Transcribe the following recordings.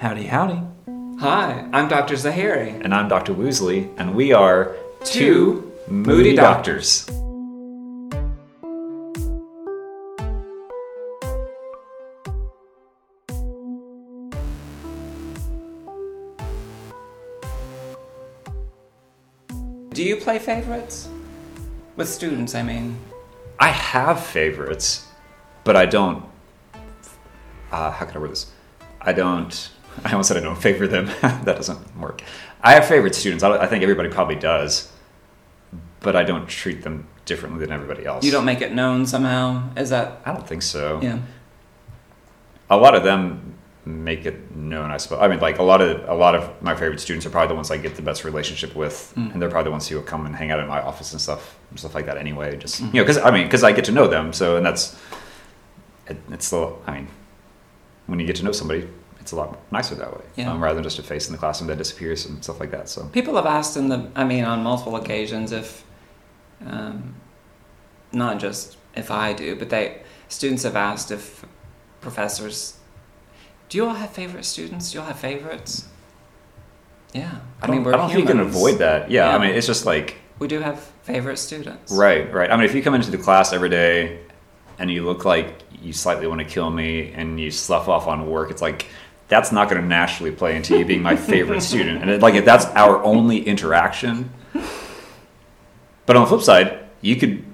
Howdy, howdy. Hi, I'm Dr. Zahiri. And I'm Dr. Woosley, and we are Two Moody Moody Doctors. Do you play favorites? With students, I mean. I have favorites, but I don't. Uh, how can I word this? I don't. I almost said I don't favor them. that doesn't work. I have favorite students. I, I think everybody probably does, but I don't treat them differently than everybody else. You don't make it known somehow? Is that. I don't think so. Yeah. a lot of them make it known i suppose i mean like a lot of a lot of my favorite students are probably the ones i get the best relationship with Mm. and they're probably the ones who will come and hang out in my office and stuff and stuff like that anyway just Mm. you know because i mean because i get to know them so and that's it, it's still i mean when you get to know somebody it's a lot nicer that way Yeah. um, rather than just a face in the classroom that disappears and stuff like that so People have asked in the, I mean, on multiple occasions if, um, not just if I do, but they, students have asked if professors, do you all have favorite students? Do you all have favorites? Yeah. i, don't, we're I don't think you can avoid that yeah, Yeah. i mean it's just like We do have favorite students. Right, right. I mean, if you come into the class every day and you look like you slightly want to kill me and you slough off on work, it's like that's not going to naturally play into you being my favorite student. And it, like if that's our only interaction. But on the flip side, you could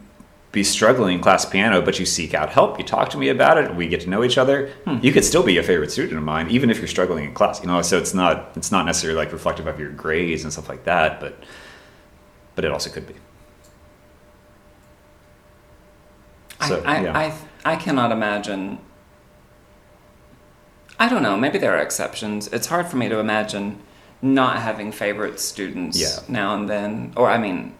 be struggling in class piano, but you seek out help. You talk to me about it. We get to know each other. Hmm. You could still be a favorite student of mine, even if you're struggling in class. You know, so it's not it's not necessarily like reflective of your grades and stuff like that, but but it also could be. So, I, I, yeah. I, I cannot imagine. I don't know. Maybe there are exceptions. It's hard for me to imagine not having favorite students Yeah. now and then, or I mean,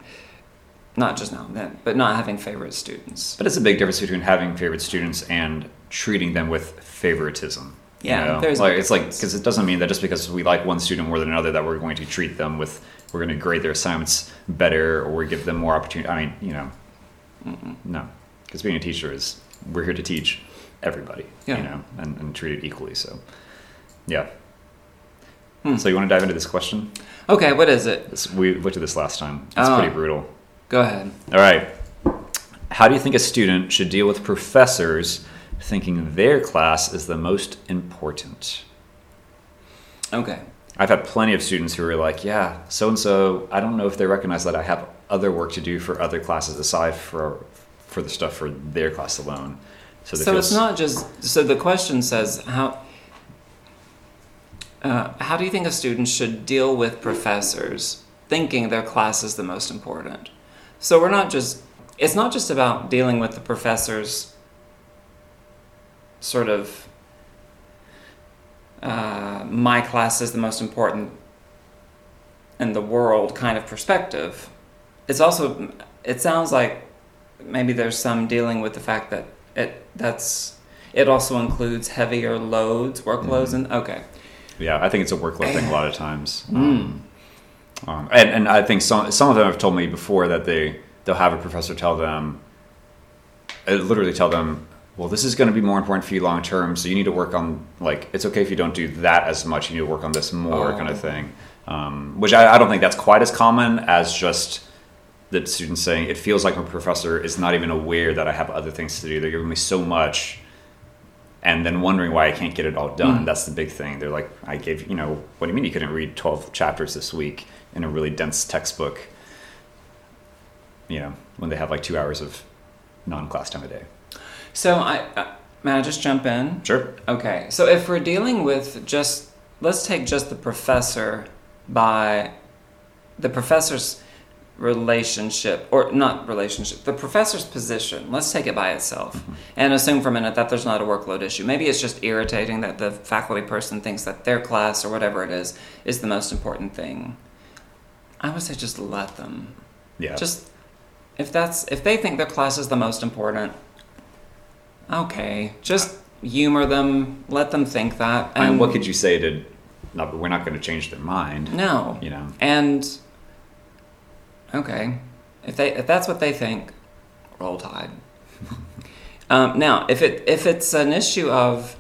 not just now and then, but not having favorite students. But it's a big difference between having favorite students and treating them with favoritism. you Yeah, know? there's like it's like because it doesn't mean that just because we like one student more than another that we're going to treat them with we're going to grade their assignments better or we give them more opportunity. I mean, you know, no, because being a teacher is we're here to teach everybody, Yeah. you know, and, and treat it equally. So, yeah. Hmm. So you want to dive into this question? Okay, what is it? This, we looked at this last time. It's Oh. pretty brutal. Go ahead. All right. How do you think a student should deal with professors thinking their class is the most important? Okay. I've had plenty of students who are like, yeah, so and so, I don't know if they recognize that I have other work to do for other classes aside for for the stuff for their class alone. So, So it's not just. So the question says how. Uh, how do you think a student should deal with professors thinking their class is the most important? So we're not just. It's not just about dealing with the professors. Sort of. Uh, my class is the most important in the world kind of perspective. It's also. It sounds like maybe there's some dealing with the fact that it that's it also includes heavier loads, workloads, and okay. Yeah, I think it's a workload thing a lot of times. Mm. Um, um, and, and I think some some of them have told me before that they they'll have a professor tell them, uh, literally tell them, well, this is going to be more important for you long term, so you need to work on like it's okay if you don't do that as much. You need to work on this more, Oh. kind of thing. Um, which I, I don't think that's quite as common as just the students saying it feels like my professor is not even aware that I have other things to do. They're giving me so much and then wondering why I can't get it all done. Mm. That's the big thing. They're like, I gave, you know, what do you mean you couldn't read 12 chapters this week in a really dense textbook? You know, when they have like two hours of non class time a day. So I uh, may I just jump in? Sure. Okay, so if we're dealing with just let's take just the professor by the professor's relationship or not relationship the professor's position let's take it by itself mm-hmm. and assume for a minute that there's not a workload issue. Maybe it's just irritating that the faculty person thinks that their class or whatever it is is the most important thing. I would say just let them. Yeah. just if that's if they think their class is the most important okay just humor them let them think that I mean, what could you say to, no, but we're not going to change their mind, no. You know? and okay if they if that's what they think roll tide um, now if it if it's an issue of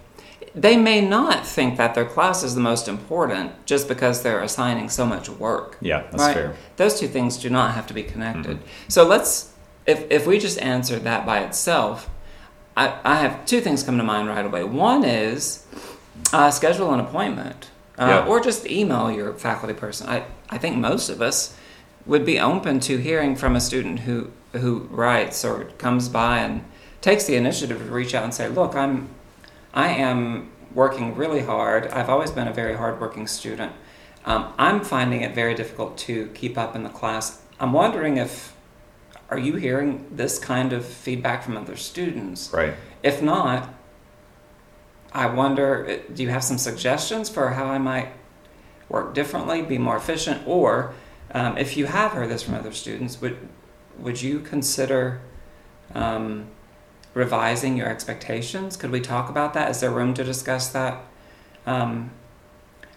they may not think that their class is the most important just because they're assigning so much work. Yeah, that's right? fair. Those two things do not have to be connected. Mm-hmm. So let's, if, if we just answer that by itself, I, I have two things come to mind right away. One is uh, schedule an appointment uh, Yeah. or just email your faculty person. I, I think most of us would be open to hearing from a student who, who writes or comes by and takes the initiative to reach out and say, look, I'm, I am working really hard. I've always been a very hardworking student. Um, I'm finding it very difficult to keep up in the class. I'm wondering if are you hearing this kind of feedback from other students? Right. If not, I wonder uh, do you have some suggestions for how I might work differently, be more efficient, or um, if you have heard this from other students, would would you consider um, revising your expectations? Could we talk about that? Is there room to discuss that? Um,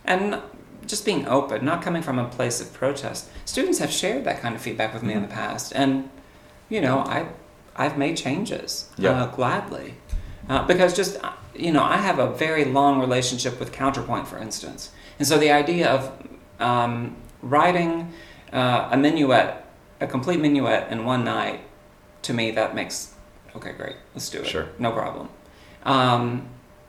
and just being open, not coming from a place of protest. Students have shared that kind of feedback with me in the past, and you know, I I've made changes Yeah. uh, gladly uh, because just uh, you know, I have a very long relationship with Counterpoint, for instance, and so the idea of um, writing uh, a minuet, a complete minuet in one night, to me that makes okay, great, let's do it, Sure. no problem. Um,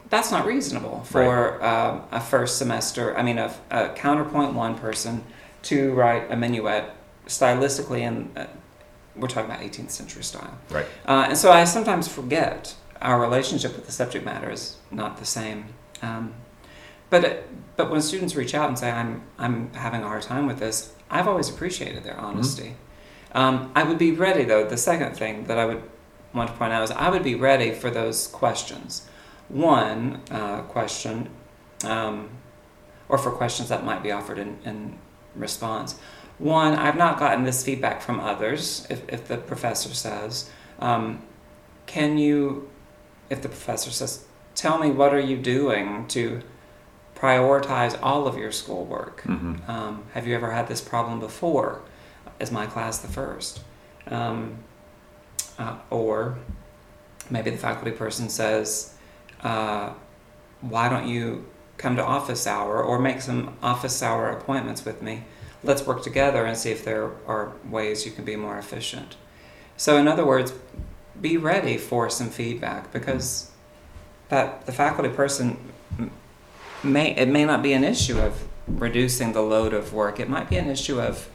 that's not reasonable for um, a first semester. I mean, a, a counterpoint one person to write a minuet stylistically, and uh, we're talking about 18th century style. Right. Uh, and so I sometimes forget our relationship with the subject matter is not the same. Um, but it, but when students reach out and say I'm I'm having a hard time with this, I've always appreciated their honesty. Um, I would be ready though. The second thing that I would want to point out is I would be ready for those questions. One uh, question, um, or for questions that might be offered in, in response. One, I've not gotten this feedback from others. If, if the professor says, um, can you, if the professor says, tell me what are you doing to prioritize all of your schoolwork? hmm Um, have you ever had this problem before? Is my class the first? Um, uh, or maybe the faculty person says, uh, why don't you come to office hour or make some office hour appointments with me? Let's work together and see if there are ways you can be more efficient. So, in other words, be ready for some feedback because that the faculty person may it may not be an issue of reducing the load of work. It might be an issue of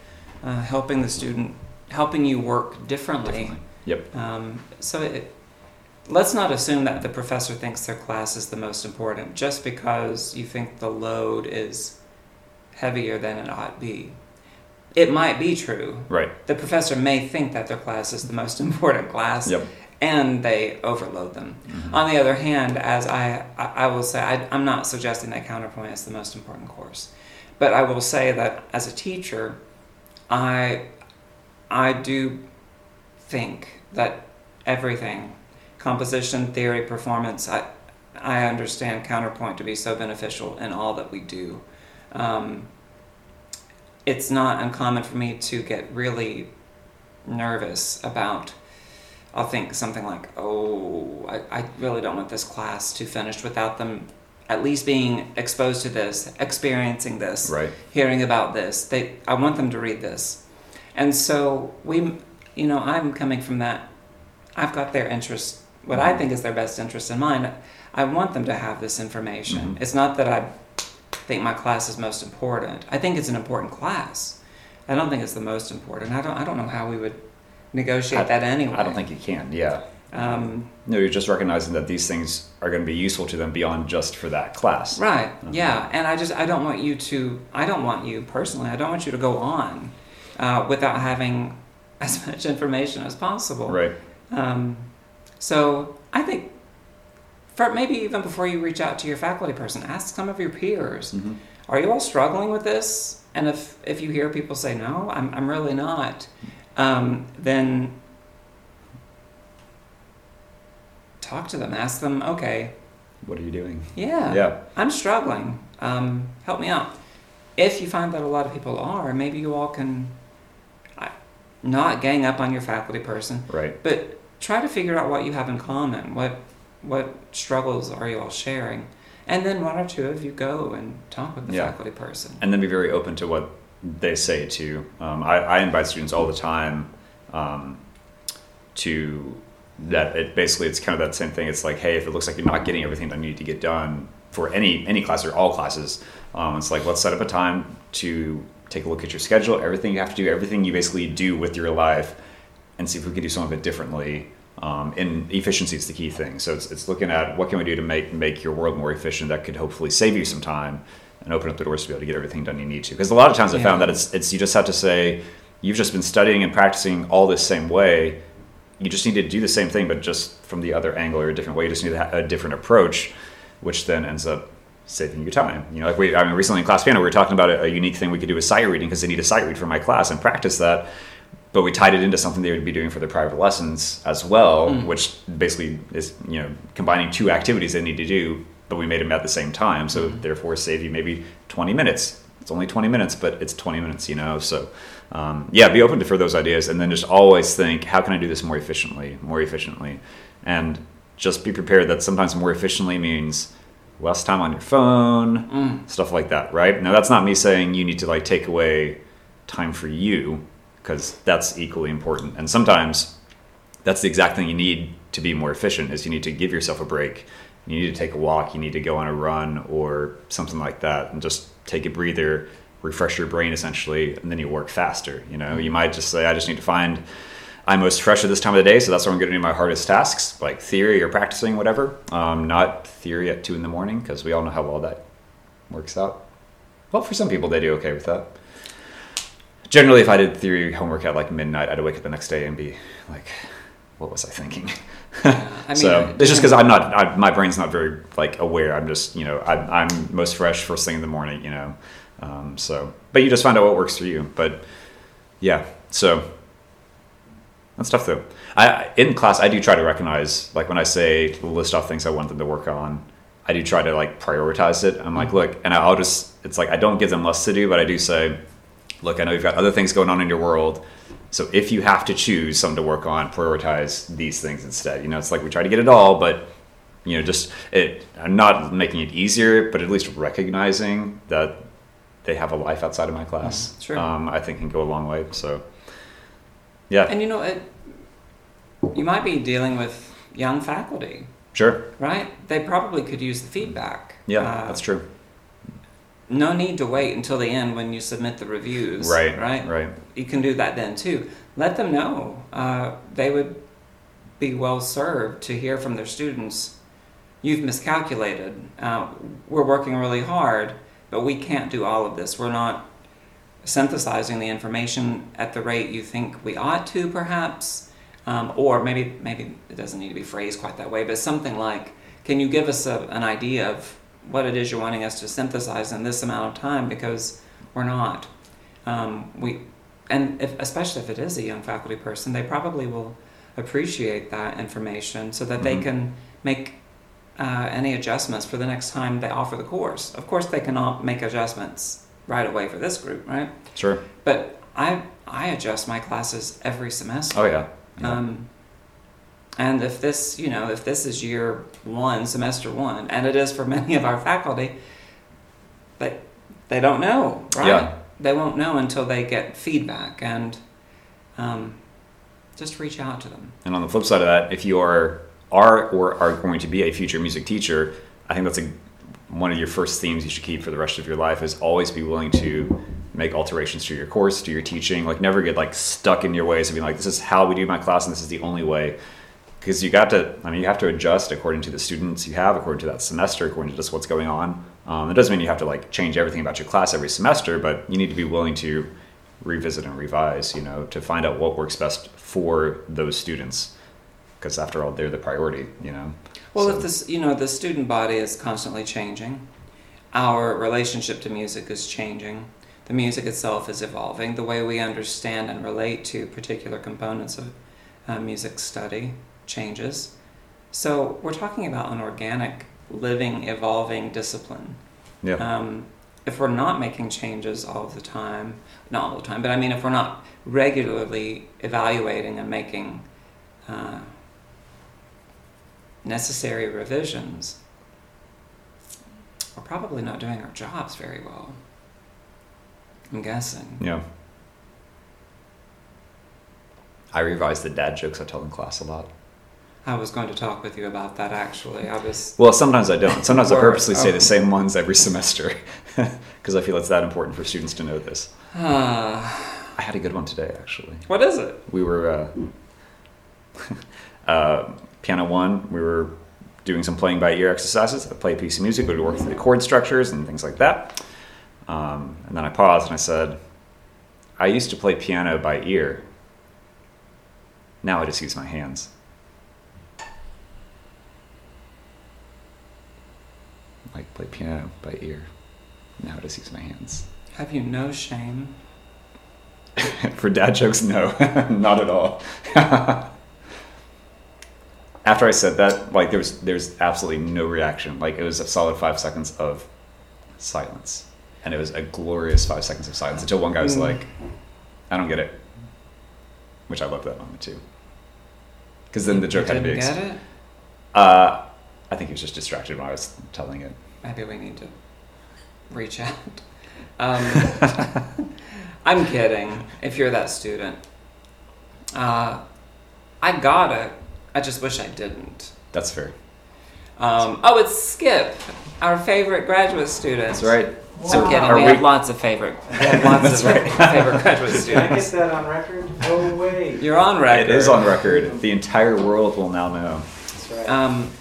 uh, helping the student, helping you work differently. Yep. Um, so it, let's not assume that the professor thinks their class is the most important just because you think the load is heavier than it ought to be. It might be true. Right. The professor may think that their class is the most important class, Yep. And they overload them. Mhm. On the other hand, as I, I, I will say, I, I'm not suggesting that counterpoint is the most important course, but I will say that as a teacher, I, I do think that everything, composition, theory, performance, I, I understand counterpoint to be so beneficial in all that we do. Um, it's not uncommon for me to get really nervous about I'll think something like, oh, I, I really don't want this class to finish without them at least being exposed to this, experiencing this, Right. hearing about this. They, I want them to read this. And so we, you know, I'm coming from that. I've got their interest, what I think is their best interest in mind. I want them to have this information. Mhm. It's not that I think my class is most important. I think it's an important class. I don't think it's the most important. I don't. I don't know how we would negotiate I- that anyway. I don't think you can. Yeah. Um, No, you're just recognizing that these things are going to be useful to them beyond just for that class. right. Uh-huh. Yeah. And I just I don't want you to. I don't want you personally. I don't want you to go on uh, without having as much information as possible. Right. Um, so I think. For maybe even before you reach out to your faculty person, ask some of your peers. Mhm. Are you all struggling with this? And if if you hear people say no, I'm I'm really not, um, then talk to them. Ask them, okay, What are you doing? yeah, Yeah. I'm struggling. Um, help me out. If you find that a lot of people are, maybe you all can not gang up on your faculty person, Right. but try to figure out what you have in common. What what struggles are you all sharing? And then one or two of you go and talk with the Yeah. faculty person. and then be very open to what they say too. Um, I, I invite students all the time um, to that. It basically it's kind of that same thing. It's like, hey, if it looks like you're not getting everything that you need to get done for any any class or all classes, um, it's like let's set up a time to take a look at your schedule, everything you have to do, everything you basically do with your life, and see if we can do some of it differently. Um, and efficiency is the key thing. So it's, it's looking at what can we do to make make your world more efficient that could hopefully save you some time and open up the doors to be able to get everything done you need to. Because a lot of times I found that it's it's you just have to say you've just been studying and practicing all this same way. You just need to do the same thing, but just from the other angle or a different way. You just need a different approach, which then ends up saving you time. You know, like we, I mean, recently in class piano, we were talking about a, a unique thing we could do with sight reading because they need a sight read for my class and practice that. But we tied it into something they would be doing for their private lessons as well, Mm. which basically is, you know, combining two activities they need to do, but we made them at the same time. So Mhm. therefore save you maybe 20 minutes. It's only 20 minutes, but it's 20 minutes, you know? So, um, yeah, be open to, for those ideas and then just always think, how can I do this more efficiently, more efficiently? And just be prepared that sometimes more efficiently means less time on your phone, Mm. stuff like that, right? Now, that's not me saying you need to like take away time for you because that's equally important. And sometimes that's the exact thing you need to be more efficient is you need to give yourself a break. You need to take a walk, you need to go on a run or something like that and just take a breather, refresh your brain essentially, and then you work faster. You know, you might just say, I just need to find I'm most fresh at this time of the day, so that's where I'm going to do my hardest tasks, like theory or practicing, whatever. Um, not theory at two in the morning, because we all know how well that works out. Well, for some people, they do okay with that. Generally, if I did theory homework at like midnight, I'd wake up the next day and be like, "What was I thinking?" I mean, so it's just because I'm not, I, my brain's not very like aware. I'm just, you know, I, I'm most fresh first thing in the morning, you know. Um, so, but you just find out what works for you. But yeah, so that's tough though. I in class I do try to recognize like when I say list off things I want them to work on. I do try to like prioritize it. I'm like, look, and I'll just it's like I don't give them less to do, but I do say, look, I know you've got other things going on in your world. So if you have to choose something to work on, prioritize these things instead. You know, it's like we try to get it all, but you know, just it. I'm not making it easier, but at least recognizing that they have a life outside of my class. Mm, sure. Um, I think can go a long way. So yeah, And you know, it, you might be dealing with young faculty, sure. right? They probably could use the feedback. Yeah, Uh, that's true. No need to wait until the end when you submit the reviews. Right, Right. right. You can do that then too. Let them know. Uh, they would be well served to hear from their students. You've miscalculated. Uh, we're working really hard, but we can't do all of this. We're not synthesizing the information at the rate you think we ought to, perhaps. Um, or maybe maybe it doesn't need to be phrased quite that way, but something like, "Can you give us a, an idea of what it is you're wanting us to synthesize in this amount of time?" Because we're not. Um, we, and if, especially if it is a young faculty person, they probably will appreciate that information so that they Mhm. can make uh, any adjustments for the next time they offer the course. Of course, they cannot make adjustments right away for this group, right? Sure. But I I adjust my classes every semester. Oh yeah. yeah. Um, and if this, you know, if this is year one, semester one, and it is for many of our faculty, they they don't know, right? Yeah. They won't know until they get feedback, and um, just reach out to them. And on the flip side of that, if you are are or are going to be a future music teacher, I think that's a one of your first themes you should keep for the rest of your life is always be willing to make alterations to your course, to your teaching. Like never get like stuck in your ways of being like, this is how we do my class and this is the only way. Because you got to, I mean, you have to adjust according to the students you have, according to that semester, according to just what's going on. Um, it doesn't mean you have to like change everything about your class every semester, but you need to be willing to revisit and revise, you know, to find out what works best for those students. Because after all, they're the priority, you know. Well, So- if this, you know, the student body is constantly changing, our relationship to music is changing. The music itself is evolving. The way we understand and relate to particular components of uh, music study changes. So we're talking about an organic, living, evolving discipline. yeah, Um, if we're not making changes all the time, not all the time, but I mean, if we're not regularly evaluating and making uh, necessary revisions, we're probably not doing our jobs very well. I'm guessing. Yeah. I revise the dad jokes I tell in class a lot. I was going to talk with you about that actually. I was. Well, sometimes I don't. Sometimes I purposely say oh. the same ones every semester because I feel it's that important for students to know this. Uh, I had a good one today, actually. what is it? We were uh, uh, piano one. We were doing some playing by ear exercises. I play a piece of music. We would work through the chord structures and things like that. Um, and then I paused and I said, "I used to play piano by ear. Now I just use my hands." Like play piano by ear. Now I just use my hands. Have you no shame? For dad jokes, no, not at all. After I said that, like there was there's absolutely no reaction. Like it was a solid five seconds of silence, and it was a glorious five seconds of silence until one guy was Mm. like, "I don't get it," which I loved that moment too. Because then the joke had to be. ex- get it. Uh, I think he was just distracted when I was telling it. Maybe we need to reach out. Um, I'm kidding. If you're that student, uh, I got it. I just wish I didn't. That's fair. Um, oh, it's Skip, our favorite graduate student. That's right. I'm So kidding. are We we- have lots of favorite, we have lots That's of right. favorite graduate Can I get that on record? Oh wait. You're on record. It is on record. The entire world will now know. That's right. Um,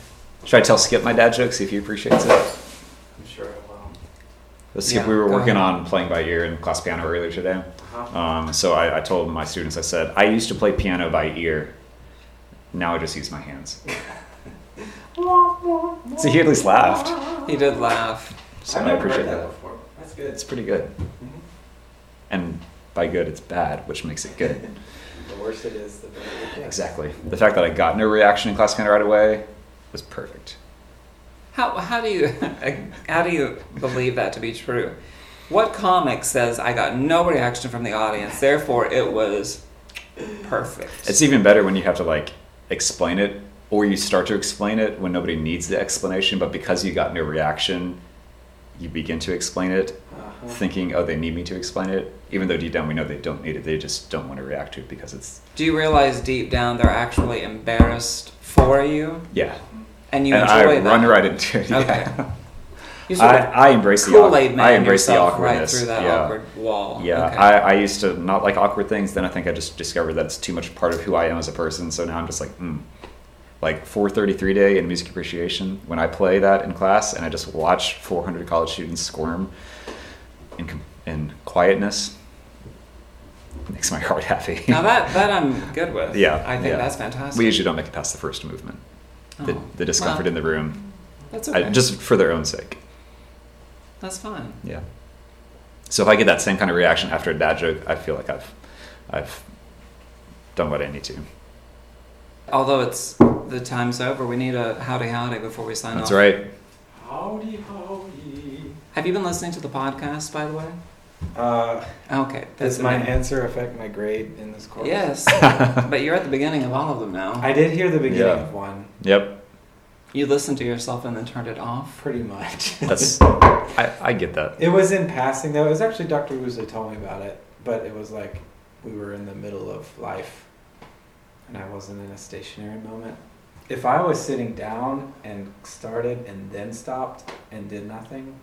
Should I tell Skip my dad joke? See if he appreciates it. I'm sure it will. Let's Skip, Yeah, we were working ahead. on playing by ear in class piano earlier today. Uh-huh. Um, so I, I told my students, I said, I used to play piano by ear. Now I just use my hands. So he at least laughed. he did laugh. So I've I appreciate heard that. before. That's good. It's pretty good. Mhm. And by good, it's bad, which makes it good. The worse it is, the better it is. Exactly. The fact that I got no reaction in class piano right away was perfect. How, how do you how do you believe that to be true? What comic says I got no reaction from the audience, therefore it was perfect? It's even better when you have to like explain it, or you start to explain it when nobody needs the explanation, but because you got no reaction, you begin to explain it, Uh-huh. thinking, oh, they need me to explain it, even though deep down we know they don't need it. They just don't want to react to it because it's Do you realize deep down they're actually embarrassed for you, yeah. And you and enjoy I that? run right into it. Okay. Yeah. You sort I, of I embrace the awk- Kool-Aid man I embrace the yourself right awkwardness. through that yeah. awkward wall. Yeah, Okay. I, I used to not like awkward things. Then I think I just discovered that it's too much part of who I am as a person. So now I'm just like, mm. like 433 day in music appreciation. When I play that in class and I just watch 400 college students squirm in in quietness, makes my heart happy. now that that I'm good with. Yeah, I think yeah. that's fantastic. we usually don't make it past the first movement. The, Oh, the discomfort well, in the room, That's I- just for their own sake. that's fine. Yeah. So if I get that same kind of reaction after a dad joke, I feel like I've I've done what I need to. Although it's the time's over, we need a howdy howdy before we sign That's off. That's right. Howdy, howdy. Have you been listening to the podcast, by the way? Uh, Okay. does my main- answer affect my grade in this course? Yes, but you're at the beginning of all of them now. I did hear the beginning Yeah. of one, Yep. You listened to yourself and then turned it off. pretty much. That's I, I get that. It was in passing though. It was actually Dr. Wu's that told me about it, but it was like we were in the middle of life, and I wasn't in a stationary moment. If I was sitting down and started and then stopped and did nothing,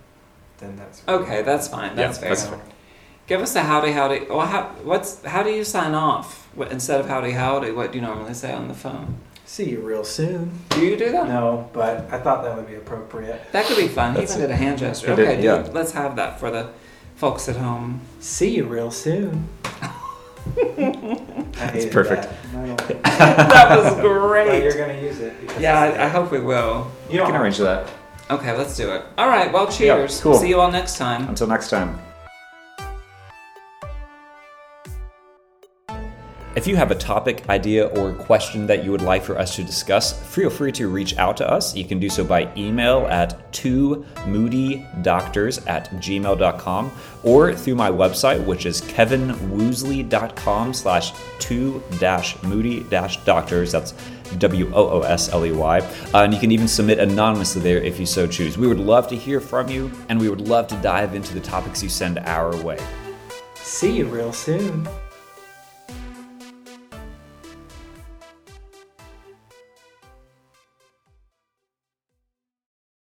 then that's Okay, that's fine. That's Yeah, fair. that's fair. Give us a howdy howdy. Well, how, what's how do you sign off what, instead of howdy howdy? What do you normally say on the phone? See you real soon. Do you do that? No, but I thought that would be appropriate. That could be fun. He That's even did a hand gesture. He did, Okay, yeah. dude, let's have that for the folks at home. See you real soon. I hated perfect. that. I that was But you're gonna use it. Yeah, I, I hope we will. You You don't can have arrange that. Okay, let's do it. All right. Well, cheers. cool. See you all next time. Until next time. If you have a topic, idea, or question that you would like for us to discuss, feel free to reach out to us. You can do so by email at two moodydoctors at gmail.com or through my website, which is kevinwoosley.com slash two dash moody dash doctors. That's W O O S L E Y. Uh, and you can even submit anonymously there if you so choose. We would love to hear from you, and we would love to dive into the topics you send our way. See you real soon.